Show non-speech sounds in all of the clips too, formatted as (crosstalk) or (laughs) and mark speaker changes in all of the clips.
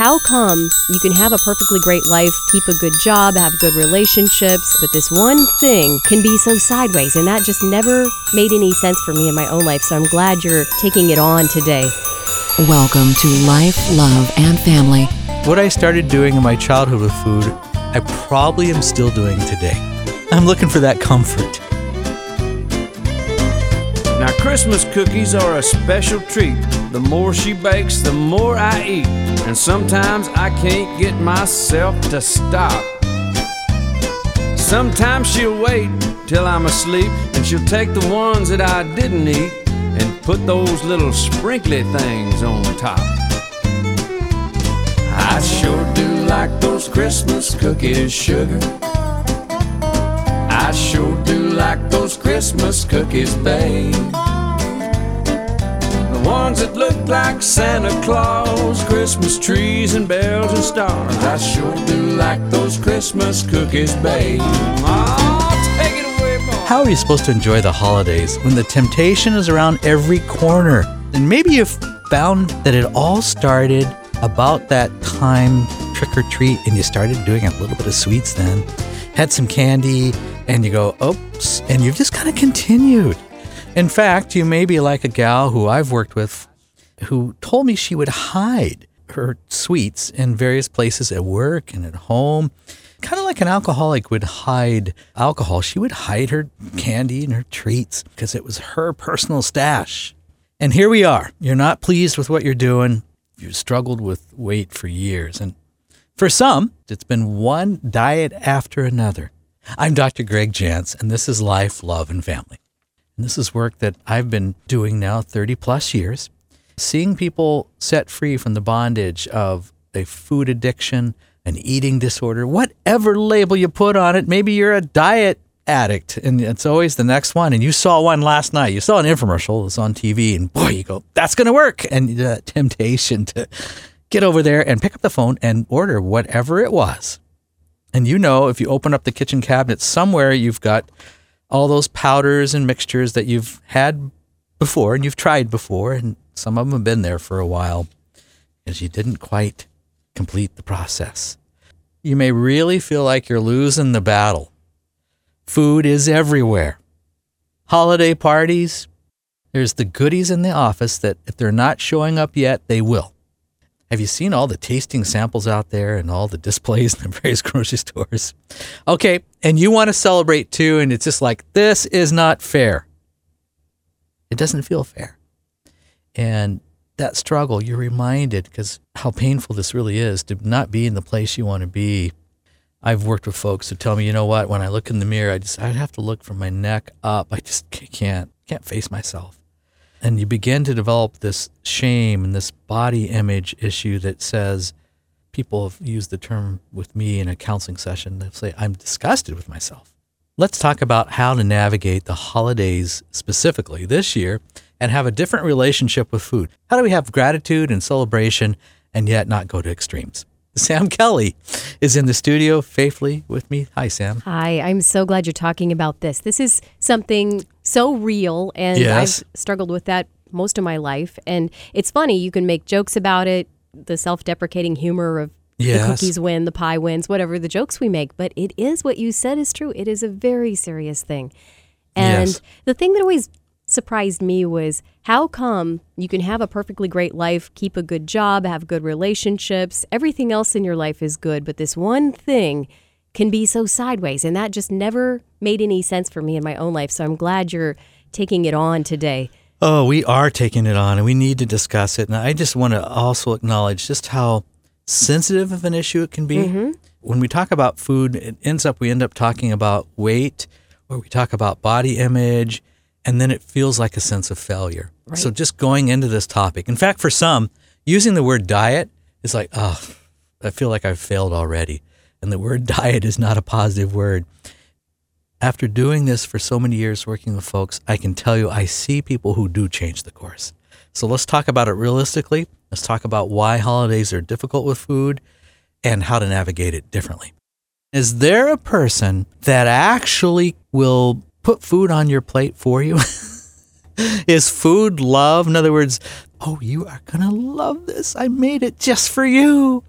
Speaker 1: How come you can have a perfectly great life, keep a good job, have good relationships, but this one thing can be so sideways? And that just never made any sense for me in my own life. So I'm glad you're taking it on today.
Speaker 2: Welcome to Life, Love, and Family.
Speaker 3: What I started doing in my childhood with food, I probably am still doing today. I'm looking for that comfort.
Speaker 4: Now, Christmas cookies are a special treat. The more she bakes, the more I eat. And sometimes I can't get myself to stop. Sometimes she'll wait till I'm asleep, and she'll take the ones that I didn't eat and put those little sprinkly things on top. I sure do like those Christmas cookies, sugar. I sure do like those Christmas cookies, babe. The ones that look like Santa Claus, Christmas trees and bells and stars. I sure do like those Christmas cookies, babe.
Speaker 3: How are you supposed to enjoy the holidays when the temptation is around every corner? And maybe you've found that it all started about that time trick or treat and you started doing a little bit of sweets then, had some candy, and you go, oops, and you've just kind of continued. In fact, you may be like a gal who I've worked with who told me she would hide her sweets in various places at work and at home. Kind of like an alcoholic would hide alcohol, she would hide her candy and her treats because it was her personal stash. And here we are. You're not pleased with what you're doing. You've struggled with weight for years. And for some, it's been one diet after another. I'm Dr. Gregg Jantz, and this is Life, Love, and Family. And this is work that I've been doing now 30 plus years, seeing people set free from the bondage of a food addiction, an eating disorder, whatever label you put on it. Maybe you're a diet addict, and it's always the next one. And you saw one last night. You saw an infomercial. It's on TV, and boy, you go, "That's going to work!" And the temptation to get over there and pick up the phone and order whatever it was. And you know, if you open up the kitchen cabinet, somewhere you've got all those powders and mixtures that you've had before and you've tried before, and some of them have been there for a while because you didn't quite complete the process. You may really feel like you're losing the battle. Food is everywhere. Holiday parties, there's the goodies in the office that if they're not showing up yet, they will. Have you seen all the tasting samples out there and all the displays in the (laughs) various grocery stores? Okay, and you want to celebrate too, and it's just like, this is not fair. It doesn't feel fair. And that struggle, you're reminded because how painful this really is to not be in the place you want to be. I've worked with folks who tell me, you know what, when I look in the mirror, I just I have to look from my neck up. I just (laughs) can't can't face myself. And you begin to develop this shame and this body image issue that says, people have used the term with me in a counseling session. They say, I'm disgusted with myself. Let's talk about how to navigate the holidays specifically this year and have a different relationship with food. How do we have gratitude and celebration and yet not go to extremes? (laughs) Sam Kelly is in the studio faithfully with me. Hi, Sam.
Speaker 1: Hi, I'm so glad you're talking about this. This is something so real, and
Speaker 3: Yes.
Speaker 1: I've struggled with that most of my life. And it's funny, you can make jokes about it, the self deprecating humor of the cookies win, the pie wins, whatever the jokes we make. But it is what you said is true. It is a very serious thing. And
Speaker 3: Yes.
Speaker 1: the thing that always surprised me was how come you can have a perfectly great life, keep a good job, have good relationships, everything else in your life is good, but this one thing can be so sideways. And that just never made any sense for me in my own life. So I'm glad you're taking it on today.
Speaker 3: Oh, we are taking it on and we need to discuss it. And I just want to also acknowledge just how sensitive of an issue it can be. Mm-hmm. When we talk about food, it ends up, we end up talking about weight or we talk about body image, and then it feels like a sense of failure. So just going into this topic, in fact, for some, using the word diet is like, oh, I feel like I've failed already. And the word diet is not a positive word after doing this for so many years working with folks, I can tell you I see people who do change the course. So let's talk about it realistically. Let's talk about why holidays are difficult with food and how to navigate it differently. Is there a person that actually will put food on your plate for you? (laughs) Is food love? In other words, oh, you are going to love this. I made it just for you.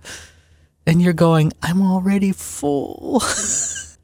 Speaker 3: And you're going, I'm already full. (laughs)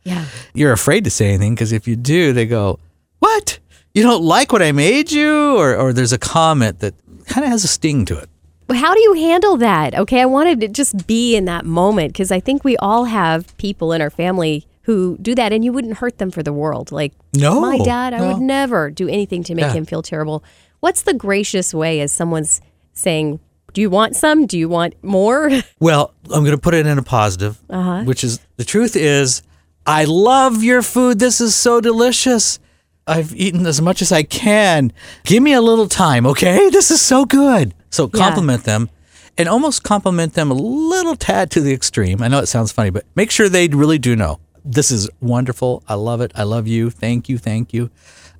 Speaker 1: Yeah.
Speaker 3: you're afraid to say anything because if you do, they go, What? You don't like what I made you? Or, or there's a comment that kind of has a sting to it.
Speaker 1: How do you handle that? Okay, I wanted to just be in that moment because I think we all have people in our family who do that and you wouldn't hurt them for the world. Like
Speaker 3: No,
Speaker 1: my dad, I would never do anything to make
Speaker 3: Yeah.
Speaker 1: him feel terrible. What's the gracious way as someone's saying, Do you want some? Do you want more? (laughs)
Speaker 3: Well, I'm going to put it in a positive, uh-huh. which is the truth is, I love your food. This is so delicious. I've eaten as much as I can. Give me a little time, okay? (laughs) This is so good. So
Speaker 1: Yeah.
Speaker 3: compliment them and almost compliment them a little tad to the extreme. I know it sounds funny, but make sure they really do know this is wonderful. I love it. I love you. Thank you. Thank you.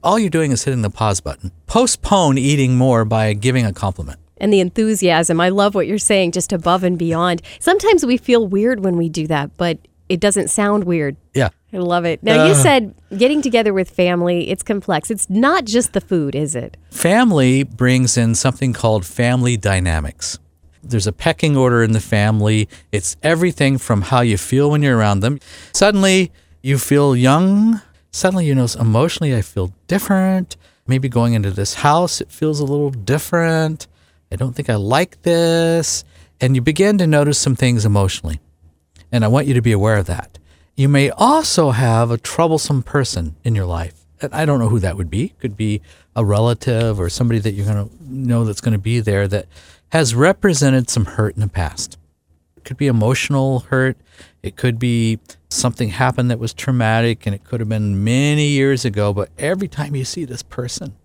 Speaker 3: All you're doing is hitting the pause button. Postpone eating more by giving a compliment.
Speaker 1: And the enthusiasm. I love what you're saying, just above and beyond. Sometimes we feel weird when we do that, but it doesn't sound weird.
Speaker 3: Yeah.
Speaker 1: I love it. Now, you uh. said getting together with family, it's complex. It's not just the food, is it?
Speaker 3: Family brings in something called family dynamics. There's a pecking order in the family. It's everything from how you feel when you're around them. Suddenly, you feel young. Suddenly, you know, emotionally, I feel different. Maybe going into this house, it feels a little different. I don't think I like this. And you begin to notice some things emotionally. And I want you to be aware of that. You may also have a troublesome person in your life. And I don't know who that would be. Could be a relative or somebody that you're going to know that's going to be there that has represented some hurt in the past. It could be emotional hurt. It could be something happened that was traumatic and it could have been many years ago. But every time you see this person,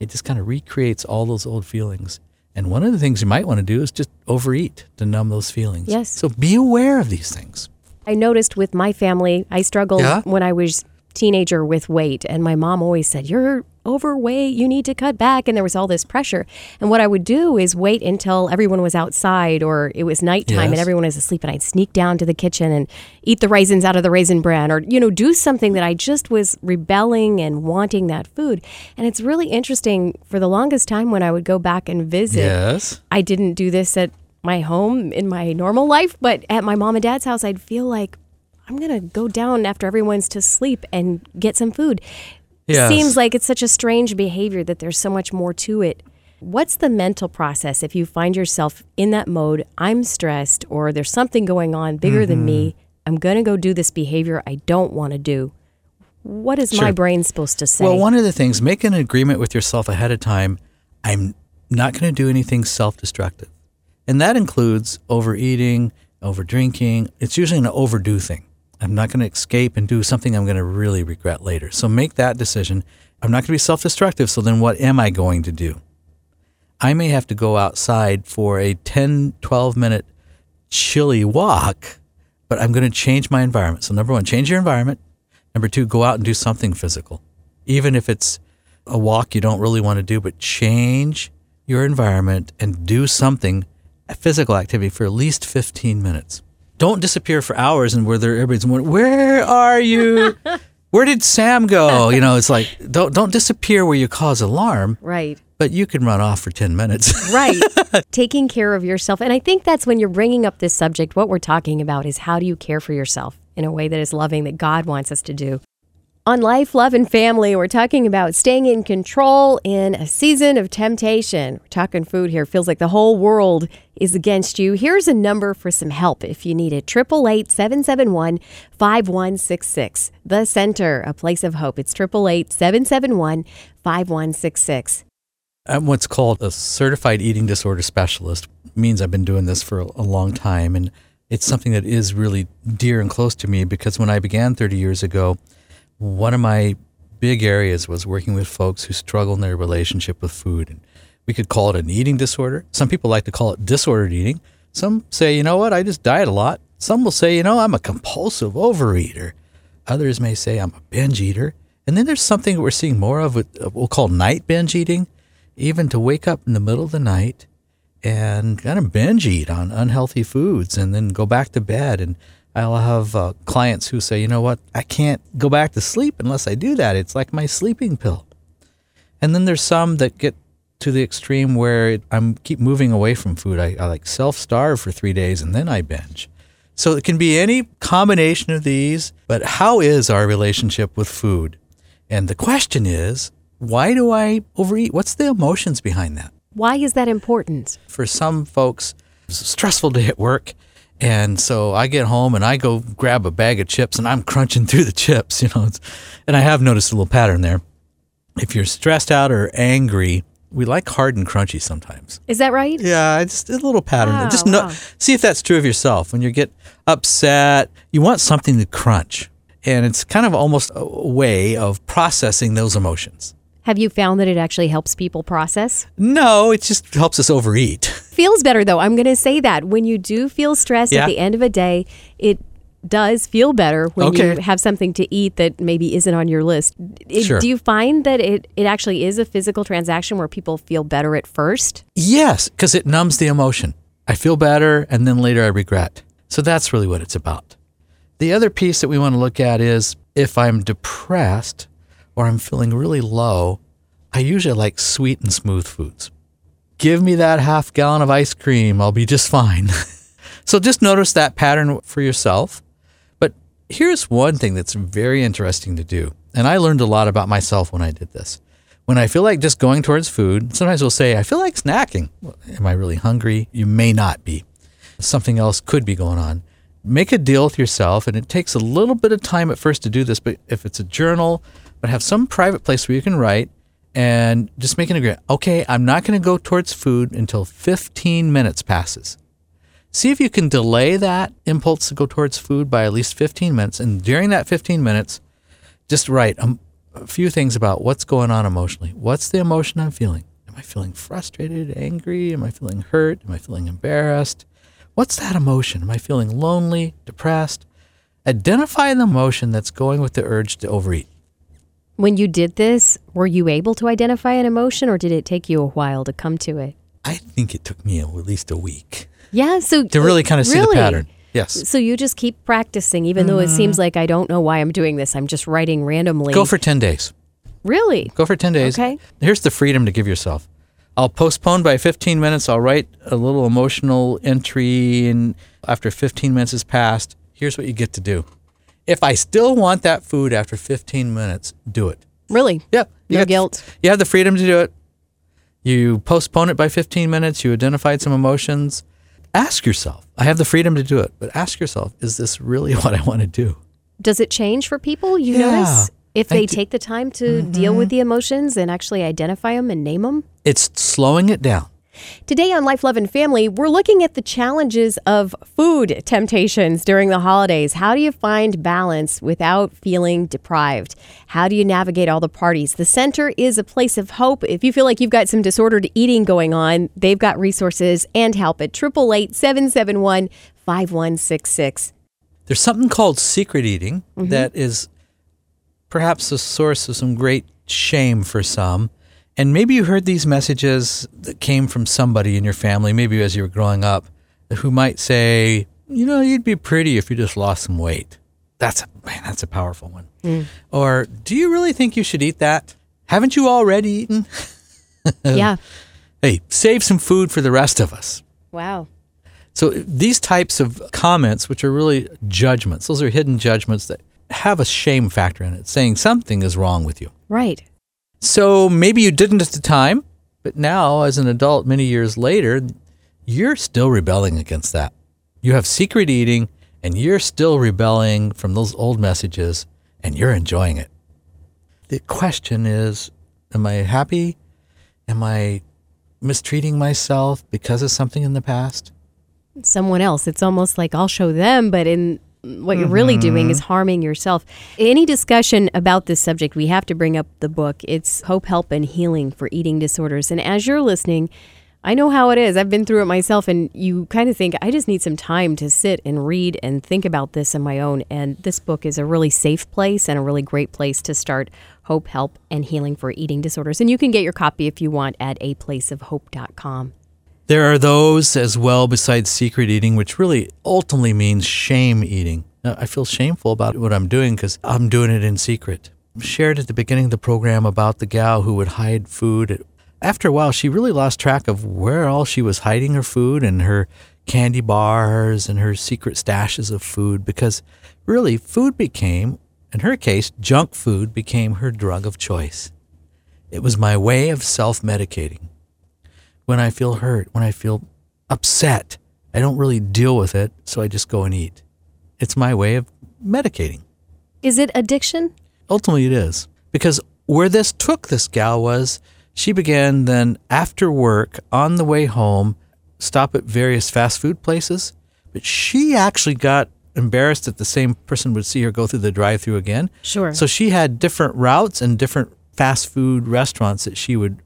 Speaker 3: it just kind of recreates all those old feelings. And one of the things you might want to do is just overeat to numb those feelings.
Speaker 1: Yes.
Speaker 3: So be aware of these things.
Speaker 1: I noticed with my family, I struggled
Speaker 3: Yeah?
Speaker 1: when I was teenager with weight and my mom always said, "You're overweight, you need to cut back." And there was all this pressure. And what I would do is wait until everyone was outside or it was nighttime and everyone was asleep and I'd sneak down to the kitchen and eat the raisins out of the raisin bran or you know, do something that I just was rebelling and wanting that food. And it's really interesting for the longest time when I would go back and visit
Speaker 3: Yes.
Speaker 1: I didn't do this at my home in my normal life, but at my mom and dad's house, I'd feel like I'm going to go down after everyone's to sleep and get some food.
Speaker 3: Yes.
Speaker 1: Seems like it's such a strange behavior that there's so much more to it. What's the mental process if you find yourself in that mode? I'm stressed, or there's something going on bigger than me.
Speaker 3: Mm-hmm.
Speaker 1: I'm going to go do this behavior I don't want to do. What is my brain supposed to say?
Speaker 3: Well, one of the things, make an agreement with yourself ahead of time. I'm not going to do anything self destructive. And that includes overeating, over drinking. It's usually an overdo thing. I'm not going to escape and do something I'm going to really regret later. So make that decision. I'm not going to be self destructive. So then what am I going to do? I may have to go outside for a 10, 12 minute chilly walk, but I'm going to change my environment. So, number one, change your environment. Number two, go out and do something physical. Even if it's a walk you don't really want to do, but change your environment and do something, a physical activity for at least 15 minutes. Don't disappear for hours and where there everybody's wondering, where are you? (laughs) Where did Sam go? You know, it's like don't don't disappear where you cause alarm,
Speaker 1: right.
Speaker 3: but you can run off for 10 minutes. (laughs)
Speaker 1: Right. Taking care of yourself. And I think that's when you're bringing up this subject. What we're talking about is how do you care for yourself in a way that is loving, that God wants us to do. On Life, Love, and Family, we're talking about staying in control in a season of temptation. We're talking food here. Feels like the whole world is against you. Here's a number for some help if you need it 888 771 5166. The Center, a place of hope. It's 888 771 5166.
Speaker 3: I'm what's called a certified eating disorder specialist. means I've been doing this for a long time, and it's something that is really dear and close to me because when I began 30 years ago, one of my big areas was working with folks who struggle in their relationship with food. And we could call it an eating disorder. Some people like to call it disordered eating. Some say, you know what, I just diet a lot. Some will say, you know, I'm a compulsive overeater. Others may say I'm a binge eater. And then there's something that we're seeing more of with uh, we'll call night binge eating, even to wake up in the middle of the night and kind of binge eat on unhealthy foods and then go back to bed. And I'll have uh, clients who say, you know what, I can't go back to sleep unless I do that. It's like my sleeping pill. And then there's some that get to the extreme where it, I'm keep moving away from food. I, I like self starve for three days and then I binge. So it can be any combination of these, but how is our relationship with food? And the question is, why do I overeat? What's the emotions behind that?
Speaker 1: Why is that important?
Speaker 3: For some folks, it's a stressful day at work. And so I get home and I go grab a bag of chips and I'm crunching (laughs) through the chips, you know. It's, and I have noticed a little pattern there. If you're stressed out or angry, we like hard and crunchy sometimes.
Speaker 1: Is that right?
Speaker 3: Yeah, it's a little pattern.
Speaker 1: Wow,
Speaker 3: Just know,
Speaker 1: wow.
Speaker 3: see if that's true of yourself. When you get upset, you want something to crunch. And it's kind of almost a way of processing those emotions.
Speaker 1: Have you found that it actually helps people process?
Speaker 3: No, it just helps us overeat.
Speaker 1: Feels better though. I'm going to say that when you do feel stressed
Speaker 3: Yeah.
Speaker 1: at the end of a day, it does feel better when
Speaker 3: Okay.
Speaker 1: you have something to eat that maybe isn't on your list. It-
Speaker 3: Sure.
Speaker 1: Do you find that it, it actually is a physical transaction where people feel better at first?
Speaker 3: Yes, because it numbs the emotion. I feel better, and then later I regret. So that's really what it's about. The other piece that we want to look at is if I'm depressed or I'm feeling really low, I usually like sweet and smooth foods. Give me that half gallon of ice cream, I'll be just fine. (laughs) so just notice that pattern for yourself. But here's one thing that's very interesting to do. And I learned a lot about myself when I did this. When I feel like just going towards food, sometimes we'll say, I feel like snacking. Well, Am I really hungry? You may not be. Something else could be going on. Make a deal with yourself, and it takes a little bit of time at first to do this, but if it's a journal, but have some private place where you can write and just make an agreement. Okay, I'm not going to go towards food until 15 minutes passes. See if you can delay that impulse to go towards food by at least 15 minutes. And during that 15 minutes, just write um, a few things about what's going on emotionally. What's the emotion I'm feeling? Am I feeling frustrated, angry? Am I feeling hurt? Am I feeling embarrassed? What's that emotion? Am I feeling lonely, depressed? Identify the emotion that's going with the urge to overeat.
Speaker 1: When you did this, were you able to identify an emotion or did it take you a while to come to it?
Speaker 3: I think it took me at least a week
Speaker 1: Yeah, so
Speaker 3: to really kind of see the pattern. Yes.
Speaker 1: So you just keep practicing, even though it mm-hmm. seems like I don't know why I'm doing this. I'm just writing randomly.
Speaker 3: Go for 10 days.
Speaker 1: really.
Speaker 3: Go for 10 days.
Speaker 1: Okay.
Speaker 3: Here's the freedom to give yourself. I'll postpone by 15 minutes. I'll write a little emotional entry. And after 15 minutes has passed, here's what you get to do. If I still want that food after 15 minutes, do it.
Speaker 1: Really?
Speaker 3: Yep. You
Speaker 1: No guilt.
Speaker 3: You have the freedom to do it. You postpone it by 15 minutes. You identified some emotions. Ask yourself, I have the freedom to do it, but ask yourself, is this really (laughs) what I want to do?
Speaker 1: Does it change for people? You
Speaker 3: Yeah,
Speaker 1: notice if they
Speaker 3: Mm-hmm.
Speaker 1: take the time to deal with the emotions and actually identify them and name them?
Speaker 3: It's slowing it down.
Speaker 1: Today on Life, Love, and Family, we're looking at the challenges of food temptations during the holidays. How do you find balance without feeling deprived? How do you navigate all the parties? The center is a place of hope. If you feel like you've got some disordered eating going on, they've got resources and help at 888 771 5166.
Speaker 3: There's something called secret eating
Speaker 1: Mm-hmm.
Speaker 3: that is perhaps a source of some great shame for some. And maybe you heard these messages that came from somebody in your family, maybe as you were growing up, who might say, you know, you'd be pretty if you just lost some weight. That's a, man, that's a powerful one.
Speaker 1: Mm.
Speaker 3: Or do you really think you should eat that? Haven't you already eaten? (laughs)
Speaker 1: yeah.
Speaker 3: Hey, save some food for the rest of us.
Speaker 1: Wow.
Speaker 3: So these types of comments, which are really judgments, those are hidden judgments that have a shame factor in it, saying something is wrong with you.
Speaker 1: Right.
Speaker 3: So maybe you didn't at the time, but now as an adult, many years later, you're still rebelling against that. You have secret eating and you're still rebelling from those old messages and you're enjoying it. The question is, am I happy? Am I mistreating myself because of something in the past?
Speaker 1: someone else. It's almost like I'll show them, but in what you're really doing is mm-hmm. harming yourself. Any discussion about this subject, we have to bring up the book. It's Hope, Help, and Healing for Eating Disorders. And as you're listening, I know how it is. I've been through it myself, and you kind of think, I just need some time to sit and read and think about this on my own. And this book is a really safe place and a really great place to start Hope, Help, and Healing for Eating Disorders. And you can get your copy if you want at aplaceofhope.com.
Speaker 3: There are those as well besides secret eating, which really ultimately means shame eating. Now, I feel shameful about what I'm doing because I'm doing it in secret. shared at the beginning of the program about the gal who would hide food. After a while, she really lost track of where all she was hiding her food and her candy bars and her secret stashes of food because really food became, in her case, junk food became her drug of choice. It was my way of self medicating. When I feel hurt, when I feel upset, I don't really deal with it, so I just go and eat. It's my way of medicating.
Speaker 1: Is it addiction?
Speaker 3: Ultimately, it is. Because where this took this gal was she began then after work on the way home, stop at various fast food places. But she actually got embarrassed that the same person would see her go through the drive through again.
Speaker 1: Sure.
Speaker 3: So she had different routes and different fast food restaurants that she would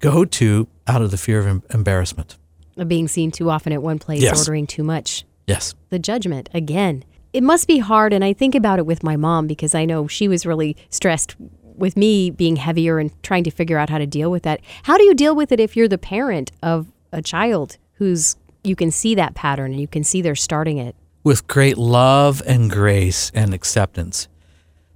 Speaker 3: go to out of the fear of embarrassment.
Speaker 1: Of being seen too often at one place,
Speaker 3: Yes.
Speaker 1: ordering too much.
Speaker 3: Yes.
Speaker 1: the judgment again. It must be hard, and I think about it with my mom because I know she was really stressed with me being heavier and trying to figure out how to deal with that. How do you deal with it if you're the parent of a child who's you can see that pattern and you can see they're starting it?
Speaker 3: with great love and grace and acceptance.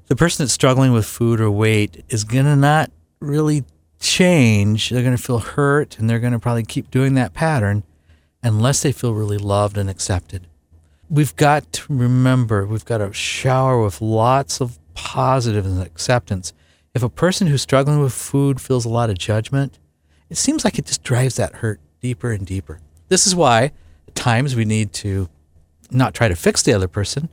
Speaker 3: The person that's struggling with food or weight is going to not really change. They're going to feel hurt and they're going to probably keep doing that pattern unless they feel really loved and accepted. We've got to remember, we've got to shower with lots of positive and acceptance. If a person who's struggling with food feels a lot of judgment, it seems like it just drives that hurt deeper and deeper. This is why at times we need to not try to fix the other person,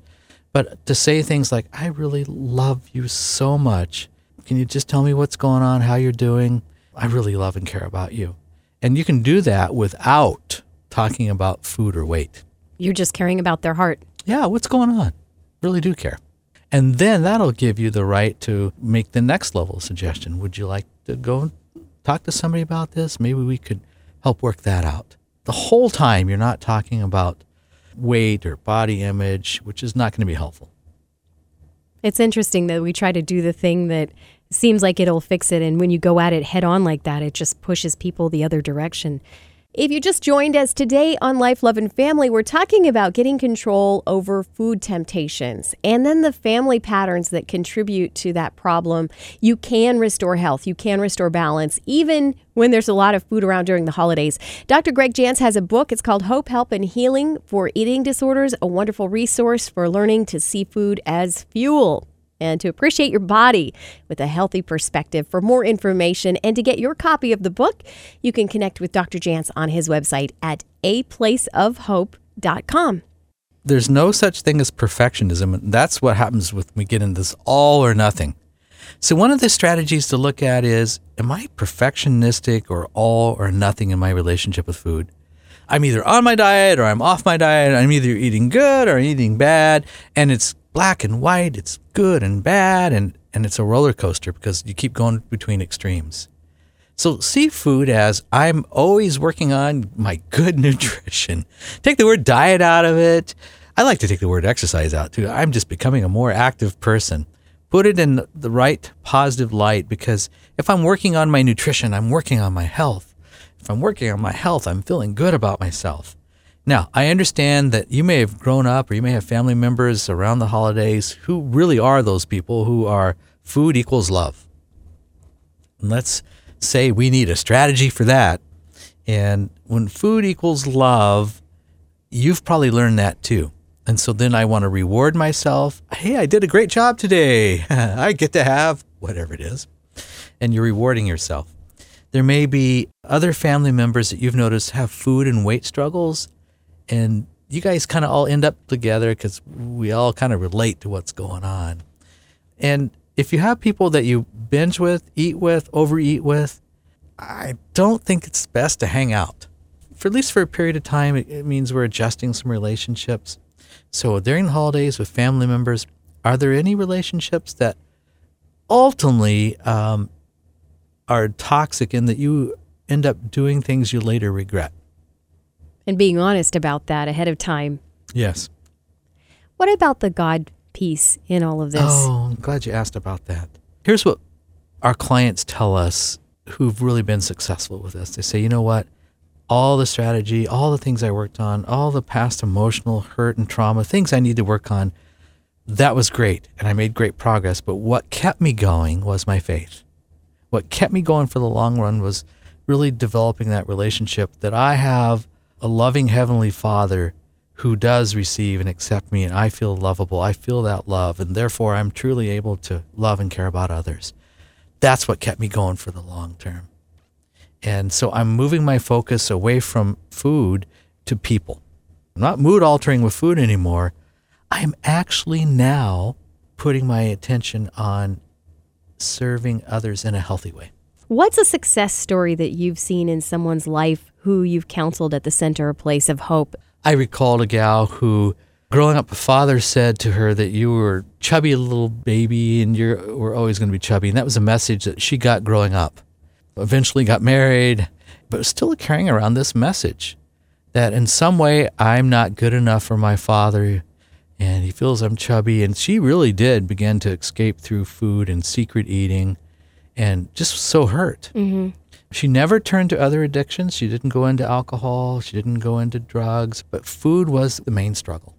Speaker 3: but to say things like, I really love you so much. Can you just tell me what's going on, how you're doing? I really love and care about you. And you can do that without talking about food or weight.
Speaker 1: You're just caring about their heart.
Speaker 3: Yeah, what's going on? Really do care. And then that'll give you the right to make the next level suggestion. Would you like to go talk to somebody about this? Maybe we could help work that out. The whole time you're not talking about weight or body image, which is not going to be helpful.
Speaker 1: It's interesting that we try to do the thing that seems like it'll fix it. And when you go at it head on like that, it just pushes people the other direction. If you just joined us today on Life, Love, and Family, we're talking about getting control over food temptations and then the family patterns that contribute to that problem. You can restore health, you can restore balance, even when there's a lot of food around during the holidays. Dr. Gregg Jantz has a book. It's called Hope, Help, and Healing for Eating Disorders, a wonderful resource for learning to see food as fuel and to appreciate your body with a healthy perspective. For more information and to get your copy of the book, you can connect with Dr. Jantz on his website at aplaceofhope.com.
Speaker 3: There's no such thing as perfectionism. That's what happens when we get into this all or nothing. So one of the strategies to look at is am I perfectionistic or all or nothing in my relationship with food? I'm either on my diet or I'm off my diet. I'm either eating good or eating bad, and it's black and white. It's good and bad, and and it's a roller coaster because you keep going between extremes. So see food as I'm always working on my good (laughs) nutrition. Take the word diet out of it. I like to take the word exercise out too. I'm just becoming a more active person. Put it in the right positive light because if I'm working on my nutrition, I'm working on my health. If I'm working on my health, I'm feeling good about myself. Now, I understand that you may have grown up or you may have family members around the holidays who really are those people who are food equals love. And let's say we need a strategy for that. And when food equals love, you've probably learned that too. And so then I want to reward myself. Hey, I did a great job today. (laughs) I get to have whatever it is. And you're rewarding yourself. There may be other family members that you've noticed have food and weight struggles. And you guys kind of all end up together because we all kind of relate to what's going on. And if you have people that you binge with, eat with, overeat with, I don't think it's best to hang out. For at least for a period of time, it, it means we're adjusting some relationships. So during the holidays with family members, are there any relationships that ultimately um, are toxic in that you end up doing things you later regret?
Speaker 1: And being honest about that ahead of time.
Speaker 3: Yes.
Speaker 1: What about the God piece in all of this?
Speaker 3: Oh, I'm glad you asked about that. Here's what our clients tell us who've really been successful with this. They say, you know what? All the strategy, all the things I worked on, all the past emotional hurt and trauma, things I need to work on, that was great and I made great progress. But what kept me going was my faith. What kept me going for the long run was really developing that relationship that I have a loving Heavenly Father who does receive and accept me, and I feel lovable. I feel that love, and therefore I'm truly able to love and care about others. That's what kept me going for the long term. And so I'm moving my focus away from food to people. I'm not mood altering with food anymore. I am actually now putting my attention on serving others in a healthy way.
Speaker 1: What's a success story that you've seen in someone's life who you've counseled at the center, a place of hope?
Speaker 3: I recalled a gal who, growing up, a father said to her that you were chubby little baby and you were always going to be chubby. And that was a message that she got growing up. Eventually got married, but was still carrying around this message that in some way I'm not good enough for my father and he feels I'm chubby. And she really did begin to escape through food and secret eating and just so hurt.
Speaker 1: Mm-hmm.
Speaker 3: She never turned to other addictions. She didn't go into alcohol. She didn't go into drugs, but food was the main struggle.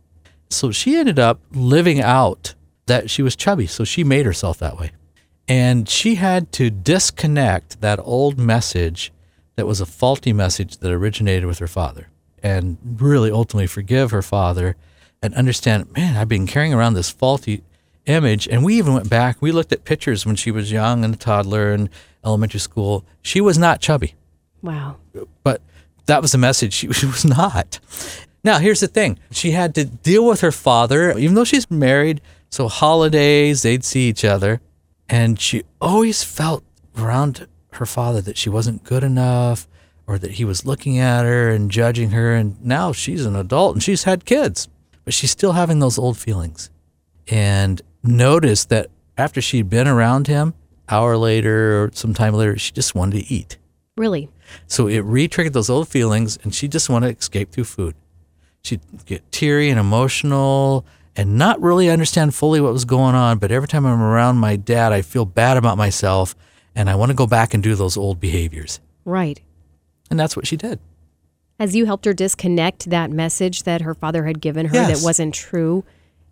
Speaker 3: So she ended up living out that she was chubby. So she made herself that way. And she had to disconnect that old message that was a faulty message that originated with her father and really ultimately forgive her father and understand, man, I've been carrying around this faulty image. And we even went back, we looked at pictures when she was young and a toddler and elementary school. She was not chubby,
Speaker 1: Wow.
Speaker 3: but that was the message. She, she (laughs) was not. Now, here's the thing she had to deal with her father, even though she's married. So, holidays, they'd see each other. And she always felt around her father that she wasn't good enough or that he was looking at her and judging her. And now she's an adult and she's had kids, but she's still having those old feelings. And noticed that after she'd been around him, hour later or some time later, she just wanted to eat.
Speaker 1: Really?
Speaker 3: So it re-triggered those old feelings, and she just wanted to escape through food. She'd get teary and emotional and not really understand fully what was going on. But every time I'm around my dad, I feel bad about myself, and I want to go back and do those old behaviors.
Speaker 1: Right.
Speaker 3: And that's what she did.
Speaker 1: As you helped her disconnect that message that her father had given her
Speaker 3: Yes.
Speaker 1: that wasn't true,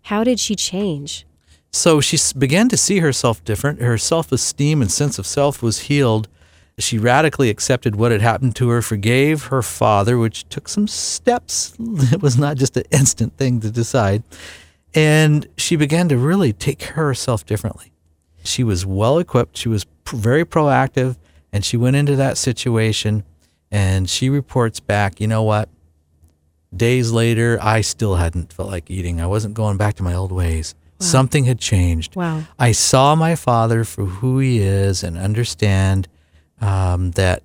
Speaker 1: how did she change?
Speaker 3: So she began to see herself different. Her self esteem and sense of self was healed. She radically accepted what had happened to her, forgave her father, which took some steps. (laughs) It was not just an instant thing to decide. And she began to really take care of herself differently. She was well equipped, she was very proactive, and she went into that situation and she reports back, you know what? Days later, I still hadn't felt like eating. I wasn't going back to my old ways. Something had changed.
Speaker 1: Wow.
Speaker 3: I saw my father for who he is and understand um, that,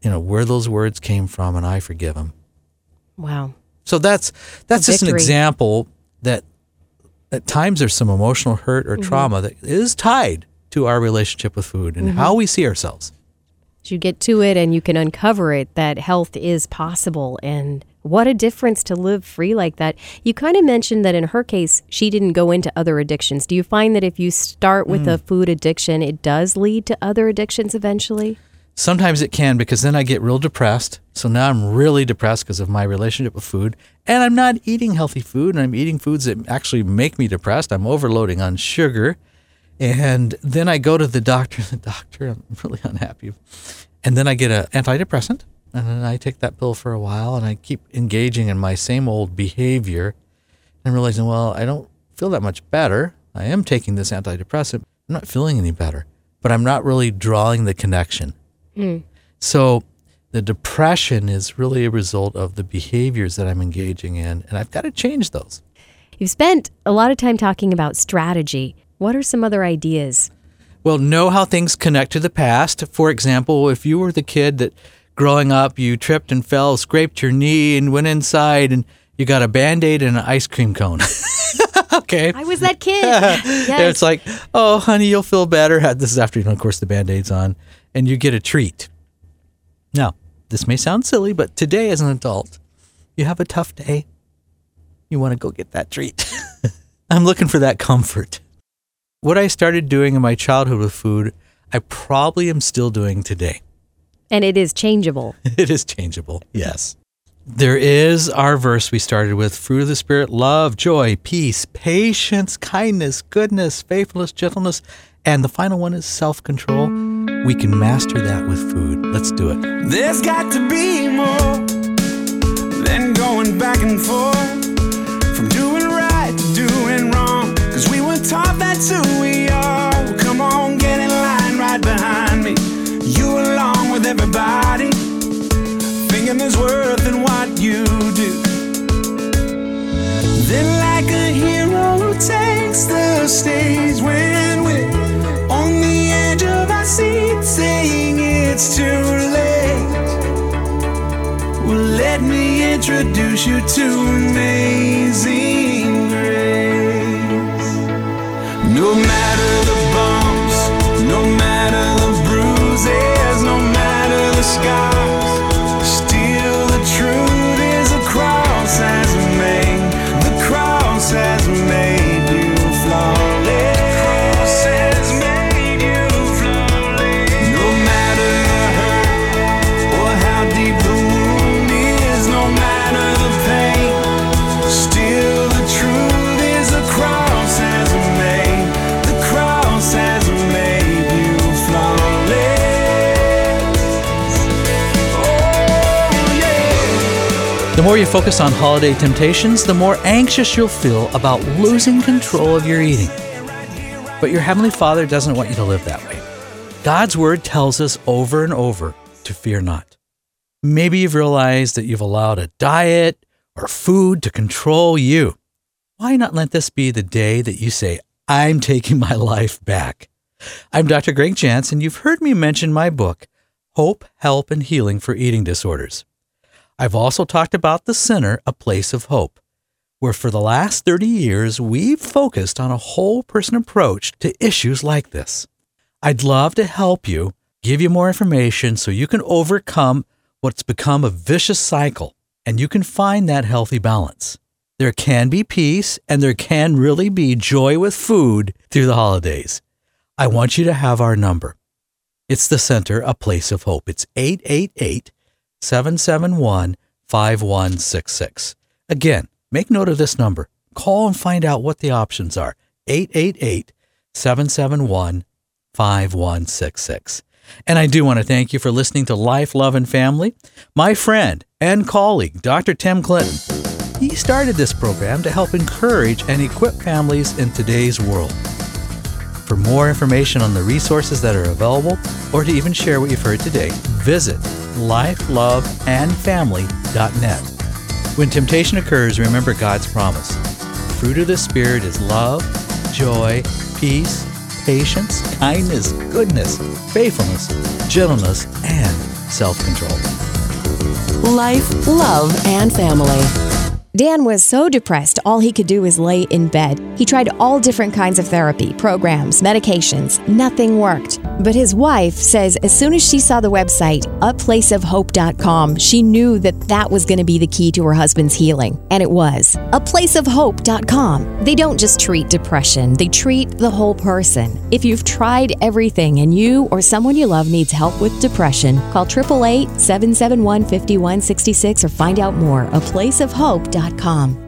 Speaker 3: you know, where those words came from, and I forgive him.
Speaker 1: Wow.
Speaker 3: So that's that's just an example that at times there's some emotional hurt or trauma that is tied to our relationship with food and how we see ourselves.
Speaker 1: You get to it and you can uncover it that health is possible and what a difference to live free like that. You kind of mentioned that in her case, she didn't go into other addictions. Do you find that if you start with hmm. a food addiction, it does lead to other addictions eventually?
Speaker 3: Sometimes it can because then I get real depressed. So now I'm really depressed because of my relationship with food. And I'm not eating healthy food and I'm eating foods that actually make me depressed. I'm overloading on sugar. And then I go to the doctor. (laughs) The doctor, I'm really unhappy. And then I get an antidepressant. And then I take that pill for a while and I keep engaging in my same old behavior and realizing, well, I don't feel that much better. I am taking this antidepressant. I'm not feeling any better, but I'm not really drawing the connection. Mm. So the depression is really a result of the behaviors that I'm engaging in, and I've got to change those.
Speaker 1: You've spent a lot of time talking about strategy. What are some other ideas?
Speaker 3: Well, know how things connect to the past. For example, if you were the kid that growing up you tripped and fell, scraped your knee, and went inside and you got a band aid and an ice cream cone. (laughs) okay.
Speaker 1: I was that kid. (laughs) yes.
Speaker 3: It's like, oh, honey, you'll feel better. This is after, you know, of course, the band aid's on, and you get a treat. Now, this may sound silly, but today as an adult, you have a tough day. You want to go get that treat. (laughs) I'm looking for that comfort. What I started doing in my childhood with food, I probably am still doing today.
Speaker 1: And it is changeable. (laughs)
Speaker 3: It is changeable. Yes. There is our verse we started with fruit of the Spirit, love, joy, peace, patience, kindness, goodness, faithfulness, gentleness. And the final one is self control. We can master that with food. Let's do it.
Speaker 4: There's got to be more than going back and forth you do. Then, like a hero takes the stage when we're on the edge of our seat, saying it's too late. Well, let me introduce you to amazing
Speaker 3: more you focus on holiday temptations, the more anxious you'll feel about losing control of your eating. But your Heavenly Father doesn't want you to live that way. God's Word tells us over and over to fear not. Maybe you've realized that you've allowed a diet or food to control you. Why not let this be the day that you say, I'm taking my life back? I'm Dr. Gregg Jantz, and you've heard me mention my book, Hope, Help, and Healing for Eating Disorders. I've also talked about the center, A Place of Hope, where for the last 30 years we've focused on a whole person approach to issues like this. I'd love to help you, give you more information so you can overcome what's become a vicious cycle and you can find that healthy balance. There can be peace and there can really be joy with food through the holidays. I want you to have our number. It's the center, a place of hope. It's 888 771 5166. Again, make note of this number. Call and find out what the options are. 888 771 5166. And I do want to thank you for listening to Life, Love, and Family. My friend and colleague, Dr. Tim Clinton, he started this program to help encourage and equip families in today's world. For more information on the resources that are available, or to even share what you've heard today, visit lifeloveandfamily.net. When temptation occurs, remember God's promise. The fruit of the Spirit is love, joy, peace, patience, kindness, goodness, faithfulness, gentleness, and self control.
Speaker 2: Life, love, and family.
Speaker 5: Dan was so depressed, all he could do was lay in bed. He tried all different kinds of therapy, programs, medications. Nothing worked. But his wife says as soon as she saw the website, aplaceofhope.com, she knew that that was going to be the key to her husband's healing. And it was. Aplaceofhope.com. They don't just treat depression, they treat the whole person. If you've tried everything and you or someone you love needs help with depression, call 888 771 5166 or find out more. Aplaceofhope.com. Inc.com.